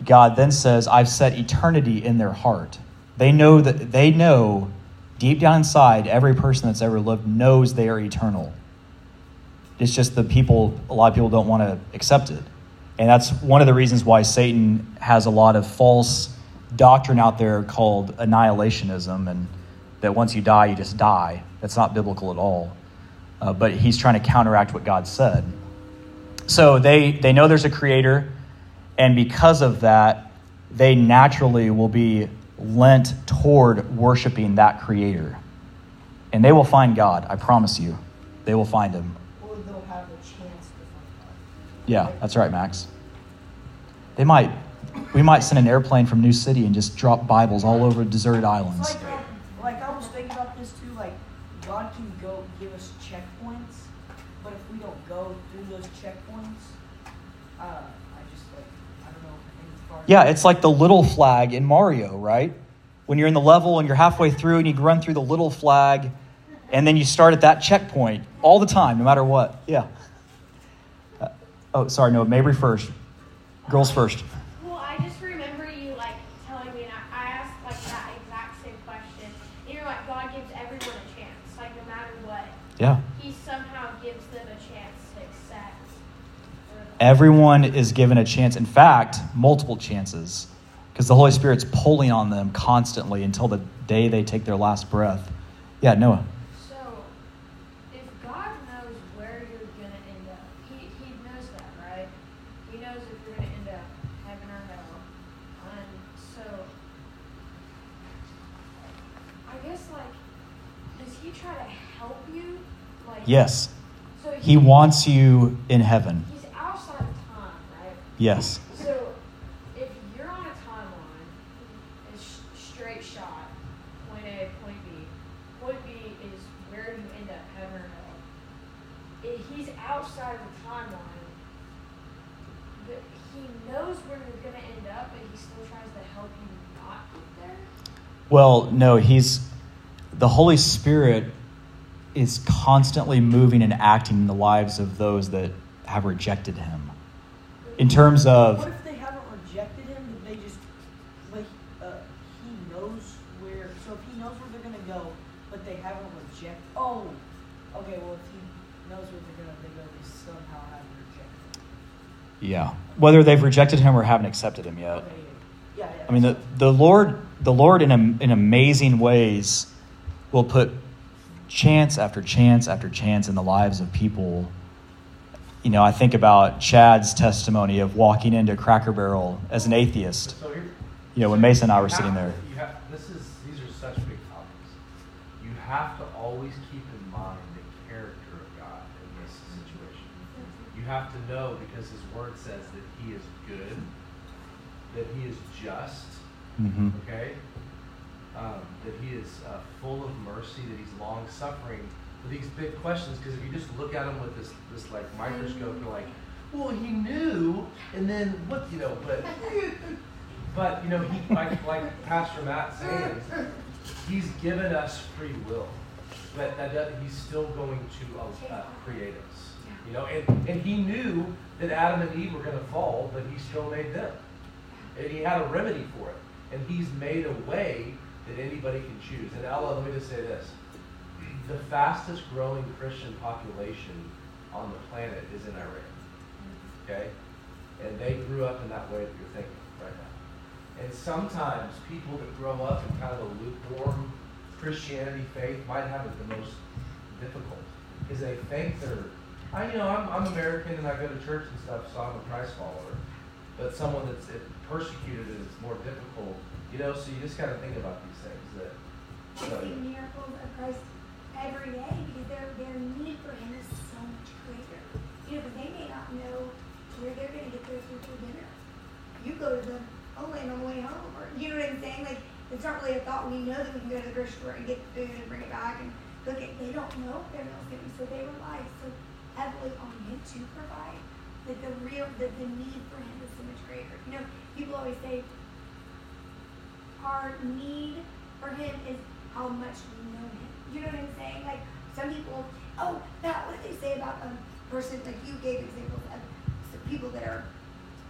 God then says, "I've set eternity in their heart." They know that they know deep down inside, every person that's ever lived knows they are eternal. It's just the people. A lot of people don't want to accept it, and that's one of the reasons why Satan has a lot of false doctrine out there called annihilationism, and that once you die, you just die. That's not biblical at all. Uh, but he's trying to counteract what God said. So they they know there's a creator, and because of that, they naturally will be lent toward worshiping that creator, and they will find God. I promise you, they will find him. or they'll have a chance to find out. Yeah, that's right, Max. They might. We might send an airplane from New City and just drop Bibles all over deserted islands. Like, um, like I was thinking about this too. Like God can go give us checkpoints, but if we don't go through those checkpoints, uh, I just like I don't know. I think it's far. Yeah, it's like the little flag in Mario, right? When you're in the level and you're halfway through and you run through the little flag, and then you start at that checkpoint all the time, no matter what. Yeah. Uh, oh, sorry, no, Mabry first. Girls first. Well, I just remember you like telling me, and I, I asked like that exact same question. And you're like, God gives everyone a chance, like no matter what. Yeah. He somehow gives them a chance to accept. or- Everyone is given a chance. In fact, multiple chances. Because the Holy Spirit's pulling on them constantly until the day they take their last breath. Yeah, Noah. So, if God knows where you're gonna end up, He He knows that, right? He knows if you're gonna end up heaven or hell. And so, I guess like, does He try to help you? Like, Yes. So He wants you in heaven. He's outside of time, right? Yes. So, if you're on a timeline, it's straight shot, point A, point B. Point B is where you end up, heaven or hell. If he's outside of the timeline, but he knows where you're going to end up, but he still tries to help you not get there. Well, no, he's the Holy Spirit is constantly moving and acting in the lives of those that have rejected him. In terms of. What if they haven't rejected him? But they just like uh, he knows where. So if he knows where they're gonna go, but they haven't rejected. Oh, okay. Well, if he knows where they're gonna they go, they somehow haven't rejected. him. yeah, whether they've rejected him or haven't accepted him yet. Okay, yeah, yeah. yeah I mean, the, the Lord, the Lord, in in amazing ways, will put chance after chance after chance in the lives of people. You know, I think about Chad's testimony of walking into Cracker Barrel as an atheist. So here, You know, when Mason and I were you sitting there. You have, this is, these are such big topics. You have to always keep in mind the character of God in this situation. You have to know because His Word says that He is good, that He is just, hmm okay? Um, that He is uh, full of mercy, that He's long suffering. These big questions, because if you just look at them with this, this like microscope, you're like, well, He knew, and then what, you know, but. [LAUGHS] But you know, he like like Pastor Matt saying, he's given us free will, but that doesn't, he's still going to uh, create us. You know, and, and he knew that Adam and Eve were going to fall, but he still made them, and he had a remedy for it, and he's made a way that anybody can choose. And Ella, let me just say this: the fastest growing Christian population on the planet is in Iran. okay? And they grew up in that way that you're thinking right now. And sometimes people that grow up in kind of a lukewarm Christianity faith might have it the most difficult because they think they're, I you know I'm, I'm American and I go to church and stuff, so I'm a Christ follower. But someone that's persecuted is more difficult, you know. So you just got to think about these things that. So, miracles of Christ every day because their their need for Him is so much greater. You know, but they may not know where they're going to get their food for dinner. You go to the homeland on the way home, or you know what I'm saying? Like it's not really a thought. We know that we can go to the grocery store and get food and bring it back and cook it. They don't know if their meal's going to be, so they rely so heavily on Him to provide. That the real, that the need for Him is so much greater. You know, people always say our need for him is how much we know him. You know what I'm saying? Like some people, oh, that what they say about a person like you gave examples of people that are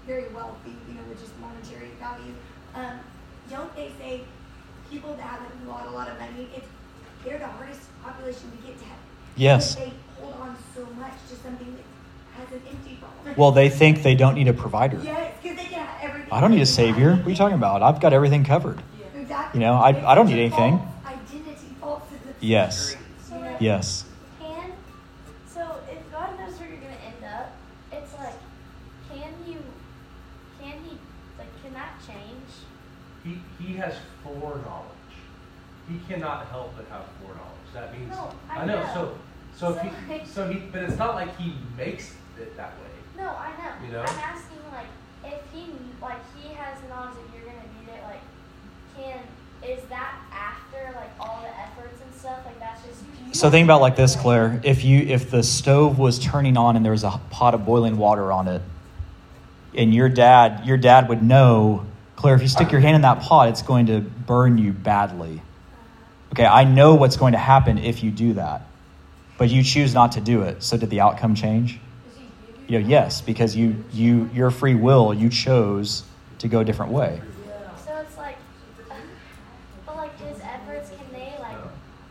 very wealthy, you know, with just monetary value. Um, don't they say people that have a lot, a lot of money, it's they're the hardest population to get to heaven. Yes. They hold on so much to something that has an empty problem. Well, they think they don't need a provider. yes, because they can have everything. I don't need a savior. What are you talking about? I've got everything covered. Exactly. You know, I- I don't need anything. false Identity, false sense of Yes. security, So, like, Yes. Can so if God knows where you're gonna end up, it's like, can you, can he, like, can that change? He, he has foreknowledge. He cannot help but have foreknowledge. That means No, I know. know. So so if So, he like- so he but it's not like he makes it that way. No, I know. You know? I'm asking like, if he like he has knowledge that you're gonna need it, like, can is that after like all the efforts and stuff? Like that's just. So think about like this, Claire. If you if the stove was turning on and there was a pot of boiling water on it, and your dad your dad would know, Claire, if you stick your hand in that pot, it's going to burn you badly. Okay, I know what's going to happen if you do that, but you choose not to do it. So did the outcome change? You know, yes, because you you your free will you chose to go a different way. So it's like, but like his efforts, can they like,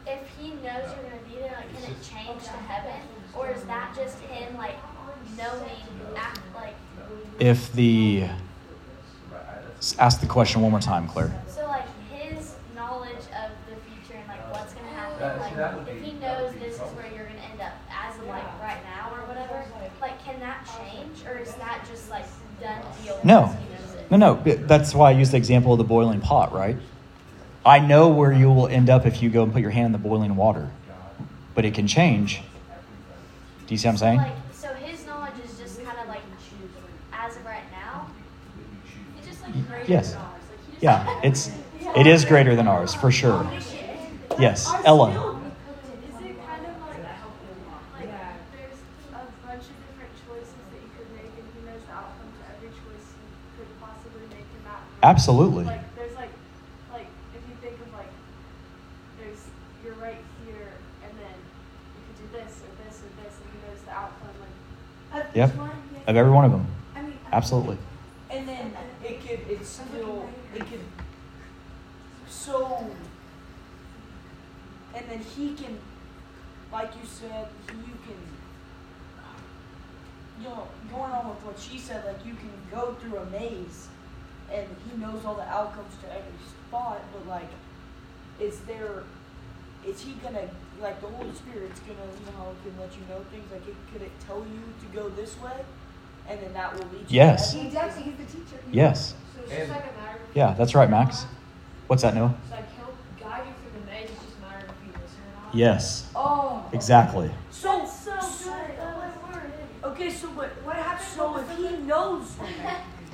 if he knows you're gonna be there, like, can it change to heaven, or is that just him like knowing, act like? If the ask the question one more time, Claire. So like his knowledge of the future and like what's gonna happen, like if he knows this is where you're gonna end up as of like right now or whatever, like can that change or is that just like done deal? No. because he knows it? No, no. That's why I use the example of the boiling pot, right? I know where you will end up if you go and put your hand in the boiling water, but it can change. Do you see what I'm So saying? like so his knowledge is just kind of like as of right now. It's just like greater Yes. than ours. Like he just Yeah, it's it is greater than ours for sure. Yes, Ella. Is it kind of like like there's a bunch of different choices that you could make, and he knows the outcome to every choice you could possibly make in that. moment? Absolutely. Like there's like like if you think of like there's you're right here, and then you could do this or this or this, and he knows the outcome. Like Of Yep. one, yes. Of every one of them. I mean, Absolutely. And then it could, it's still, it could, so, and then he can, like you said, you can, you know, going on with what she said, like you can go through a maze and he knows all the outcomes to every spot, but like, is there, is he gonna, like the Holy Spirit's gonna, you know, how it can let you know things, like it, could it tell you to go this way? And then that will lead you to Yes. He does. He's the teacher. He Yes. So it's And- just like a matter of. Yeah, that's right, Max. What's that, Noah? It's like he'll guide you through the maze. It's just a matter of if you listen or not. Yes. Oh. Exactly. So, so good. Oh my word. okay, so but what happens? So if he knows,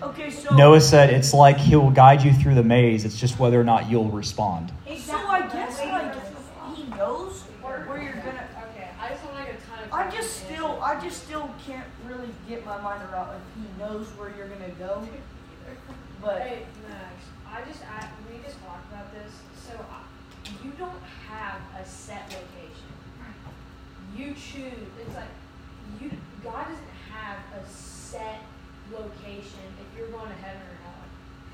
okay, so Noah said it's like he'll guide you through the maze. It's just whether or not you'll respond. So I guess like he knows where you're gonna. Okay, I just want like a ton of. I just still, I just still can't really get my mind around if he knows where you're gonna go. But Hey, Max, I just I, we just talked about this. So I, you don't have a set location. You choose. It's like you. God doesn't have a set location if you're going to heaven or hell.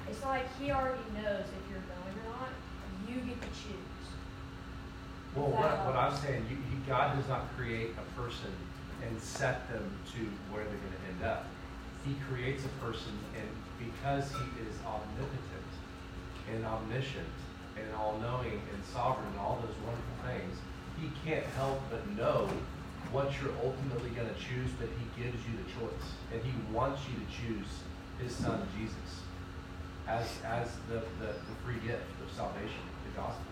It's not like He already knows if you're going or not. You get to choose. Well, what, what I'm saying, you, he, God does not create a person and set them to where they're going to end up. he creates a person, and because he is omnipotent and omniscient and all knowing and sovereign and all those wonderful things, he can't help but know what you're ultimately going to choose, but he gives you the choice. And he wants you to choose his son, Jesus, as, as the, the, the free gift of salvation, the gospel.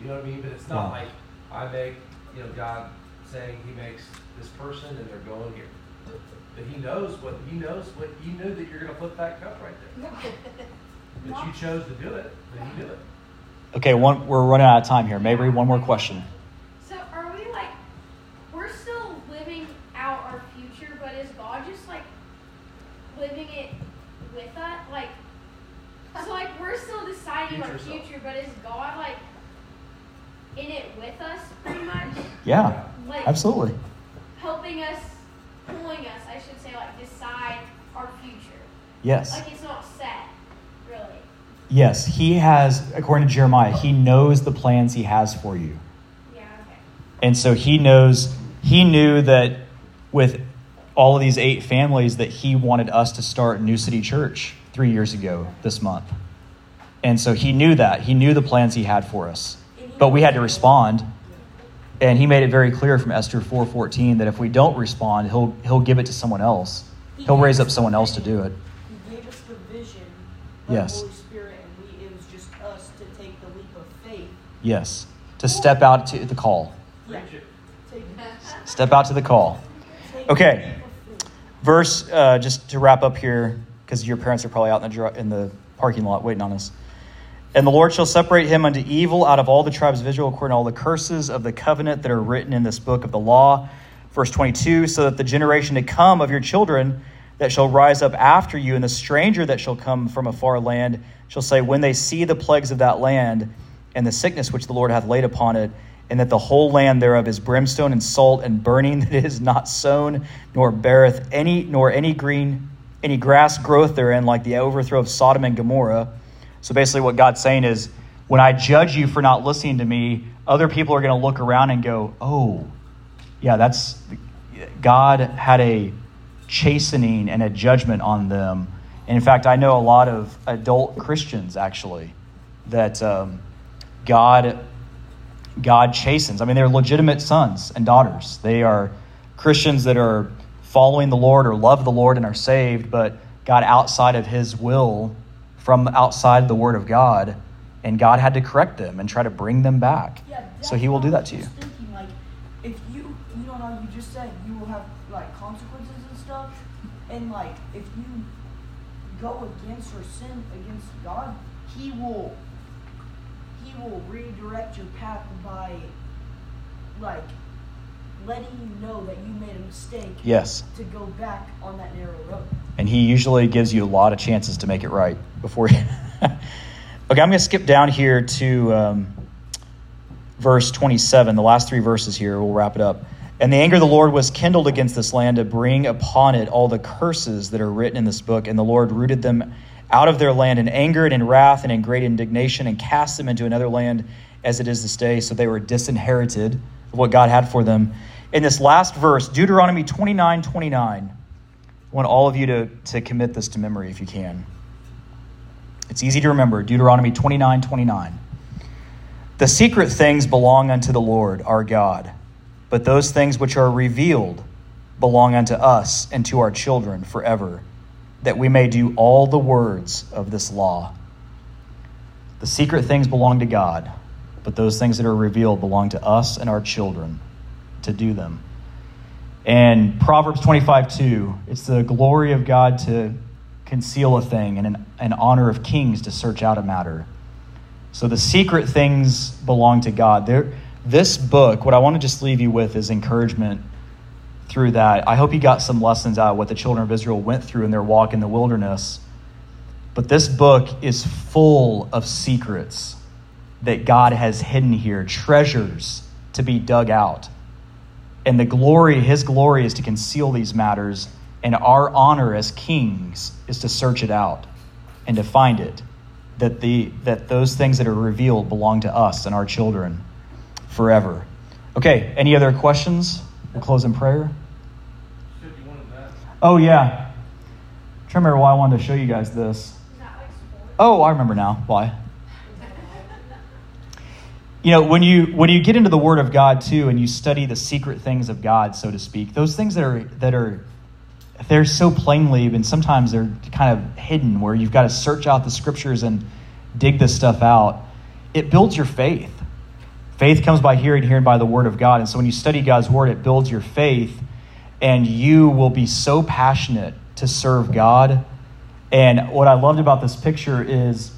You know what I mean? But it's not Yeah. like I make, you know, God saying he makes this person and they're going here. But he knows what, he knows what, he knew that you're going to flip that cup right there. [LAUGHS] But you chose to do it, then he knew it. Okay, one, we're running out of time here. Mabry, one more question. So are we like we're still living out our future, but is God just like living it with us? Like so like we're still deciding our Future self. future, but is God like in it with us pretty much? Yeah, Like absolutely. helping us pulling us, I should say, like decide our future. Yes. Like it's not set, really. Yes, he has, according to Jeremiah, he knows the plans he has for you. Yeah, okay. And so he knows, he knew that with all of these eight families that he wanted us to start New City Church three years ago this month. And so he knew that. He knew the plans he had for us. But we had to respond. And he made it very clear from Esther 4:14 that if we don't respond, he'll he'll give it to someone else. He'll raise up someone else to do it. He gave us the vision Yes. the Holy Spirit, and we, it was just us to take the leap of faith. Yes. To step out to the call. Yeah. Preach it. Take, Step out to the call. Okay. the leap of faith. Verse, uh, just to wrap up here, because your parents are probably out in the, in the parking lot waiting on us. And the Lord shall separate him unto evil out of all the tribes of Israel, according to all the curses of the covenant that are written in this book of the law. Verse 22 So that the generation to come of your children that shall rise up after you, and the stranger that shall come from a far land, shall say, When they see the plagues of that land, and the sickness which the Lord hath laid upon it, and that the whole land thereof is brimstone and salt and burning, [LAUGHS] that it is not sown, nor beareth any nor any green any grass growth therein, like the overthrow of Sodom and Gomorrah. So basically, what God's saying is, when I judge you for not listening to me, other people are going to look around and go, "Oh, yeah, that's God had a chastening and a judgment on them." And in fact, I know a lot of adult Christians actually that um, God God chastens. I mean, they're legitimate sons and daughters. They are Christians that are following the Lord or love the Lord and are saved, but God outside of His will, from outside the Word of God, and God had to correct them and try to bring them back. Yeah, So He will do that to you. Thinking, like, if you, you know how you just said you will have like consequences and stuff, and like if you go against or sin against God, He will, will redirect your path by, like, letting you know that you made a mistake. Yes. To go back on that narrow road. and he usually gives you a lot of chances to make it right before you [LAUGHS] okay i'm going to skip down here to um, verse 27 the last three verses here we'll wrap it up and the anger of the lord was kindled against this land to bring upon it all the curses that are written in this book and the lord rooted them out of their land in anger and in wrath and in great indignation and cast them into another land as it is this day so they were disinherited of what god had for them in this last verse deuteronomy 29 29 I want all of you to, to commit this to memory if you can. It's easy to remember Deuteronomy 29 29. The secret things belong unto the Lord our God, but those things which are revealed belong unto us and to our children forever, that we may do all the words of this law. The secret things belong to God, but those things that are revealed belong to us and our children to do them. And Proverbs 25, 2, it's the glory of God to conceal a thing and an, an honor of kings to search out a matter. So the secret things belong to God. There, this book, what I want to just leave you with is encouragement through that. I hope you got some lessons out of what the children of Israel went through in their walk in the wilderness. But this book is full of secrets that God has hidden here, treasures to be dug out. And the glory, his glory is to conceal these matters, and our honor as kings is to search it out and to find it. That the that those things that are revealed belong to us and our children forever. Okay, any other questions? We'll close in prayer. Said you wanted that. Oh yeah. to remember why I wanted to show you guys this. Is that like sport? Oh, I remember now. Why? You know, when you when you get into the Word of God too, and you study the secret things of God, so to speak, those things that are that are they're so plainly, and sometimes they're kind of hidden, where you've got to search out the Scriptures and dig this stuff out. It builds your faith. Faith comes by hearing, hearing by the Word of God, and so when you study God's Word, it builds your faith, and you will be so passionate to serve God. And what I loved about this picture is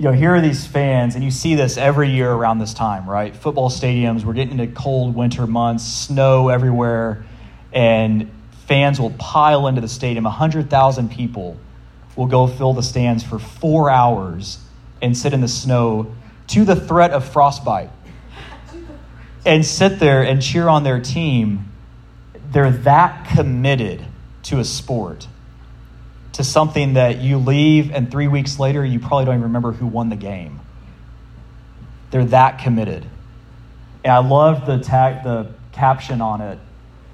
you know, here are these fans, and you see this every year around this time, right? Football stadiums, we're getting into cold winter months, snow everywhere, and fans will pile into the stadium. 100,000 people will go fill the stands for four hours and sit in the snow to the threat of frostbite and sit there and cheer on their team. They're that committed to a sport to something that you leave and three weeks later you probably don't even remember who won the game. They're that committed. And I love the tag, the caption on it.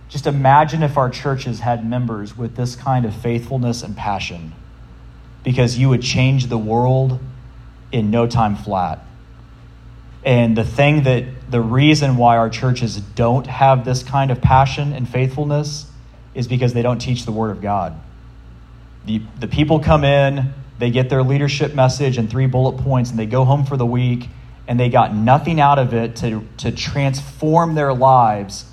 Just imagine if our churches had members with this kind of faithfulness and passion, because you would change the world in no time flat. And the thing that the reason why our churches don't have this kind of passion and faithfulness is because they don't teach the Word of God. The, the people come in, they get their leadership message and three bullet points, and they go home for the week, and they got nothing out of it to, to transform their lives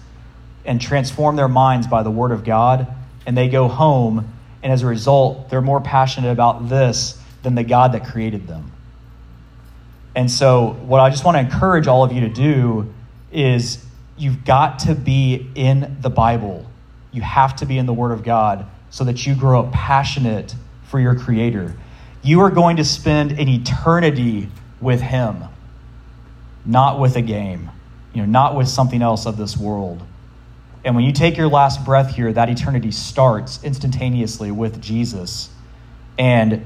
and transform their minds by the Word of God. And they go home, and as a result, they're more passionate about this than the God that created them. And so, what I just want to encourage all of you to do is you've got to be in the Bible. You have to be in the Word of God so that you grow up passionate for your Creator. You are going to spend an eternity with Him, not with a game, you know, not with something else of this world. And when you take your last breath here, that eternity starts instantaneously with Jesus. And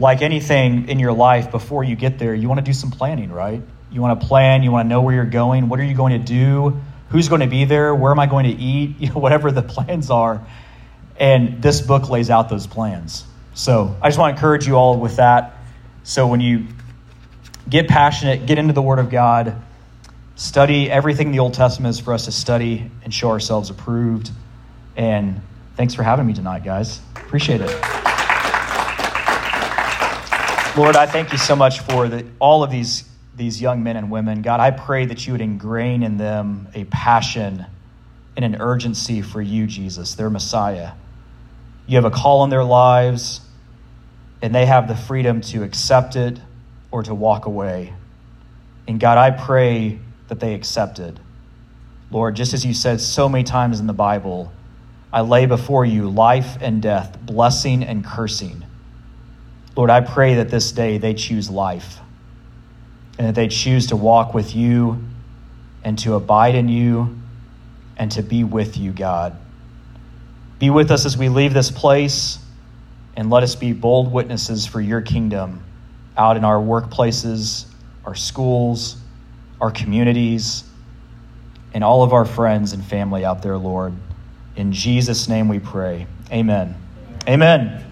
like anything in your life, before you get there, you want to do some planning, right? You want to plan, you want to know where you're going, what are you going to do, who's going to be there, where am I going to eat, [LAUGHS] you know, whatever the plans are. And this book lays out those plans. So I just want to encourage you all with that. So when you get passionate, get into the Word of God, study everything the Old Testament is for us to study and show ourselves approved. And thanks for having me tonight, guys. Appreciate it. Lord, I thank you so much for the, all of these, these young men and women. God, I pray that you would ingrain in them a passion and an urgency for you, Jesus, their Messiah. You have a call on their lives, and they have the freedom to accept it or to walk away. And God, I pray that they accept it. Lord, just as you said so many times in the Bible, I lay before you life and death, blessing and cursing. Lord, I pray that this day they choose life and that they choose to walk with you and to abide in you and to be with you, God. Be with us as we leave this place and let us be bold witnesses for your kingdom out in our workplaces, our schools, our communities, and all of our friends and family out there, Lord. In Jesus' name we pray. Amen. Amen.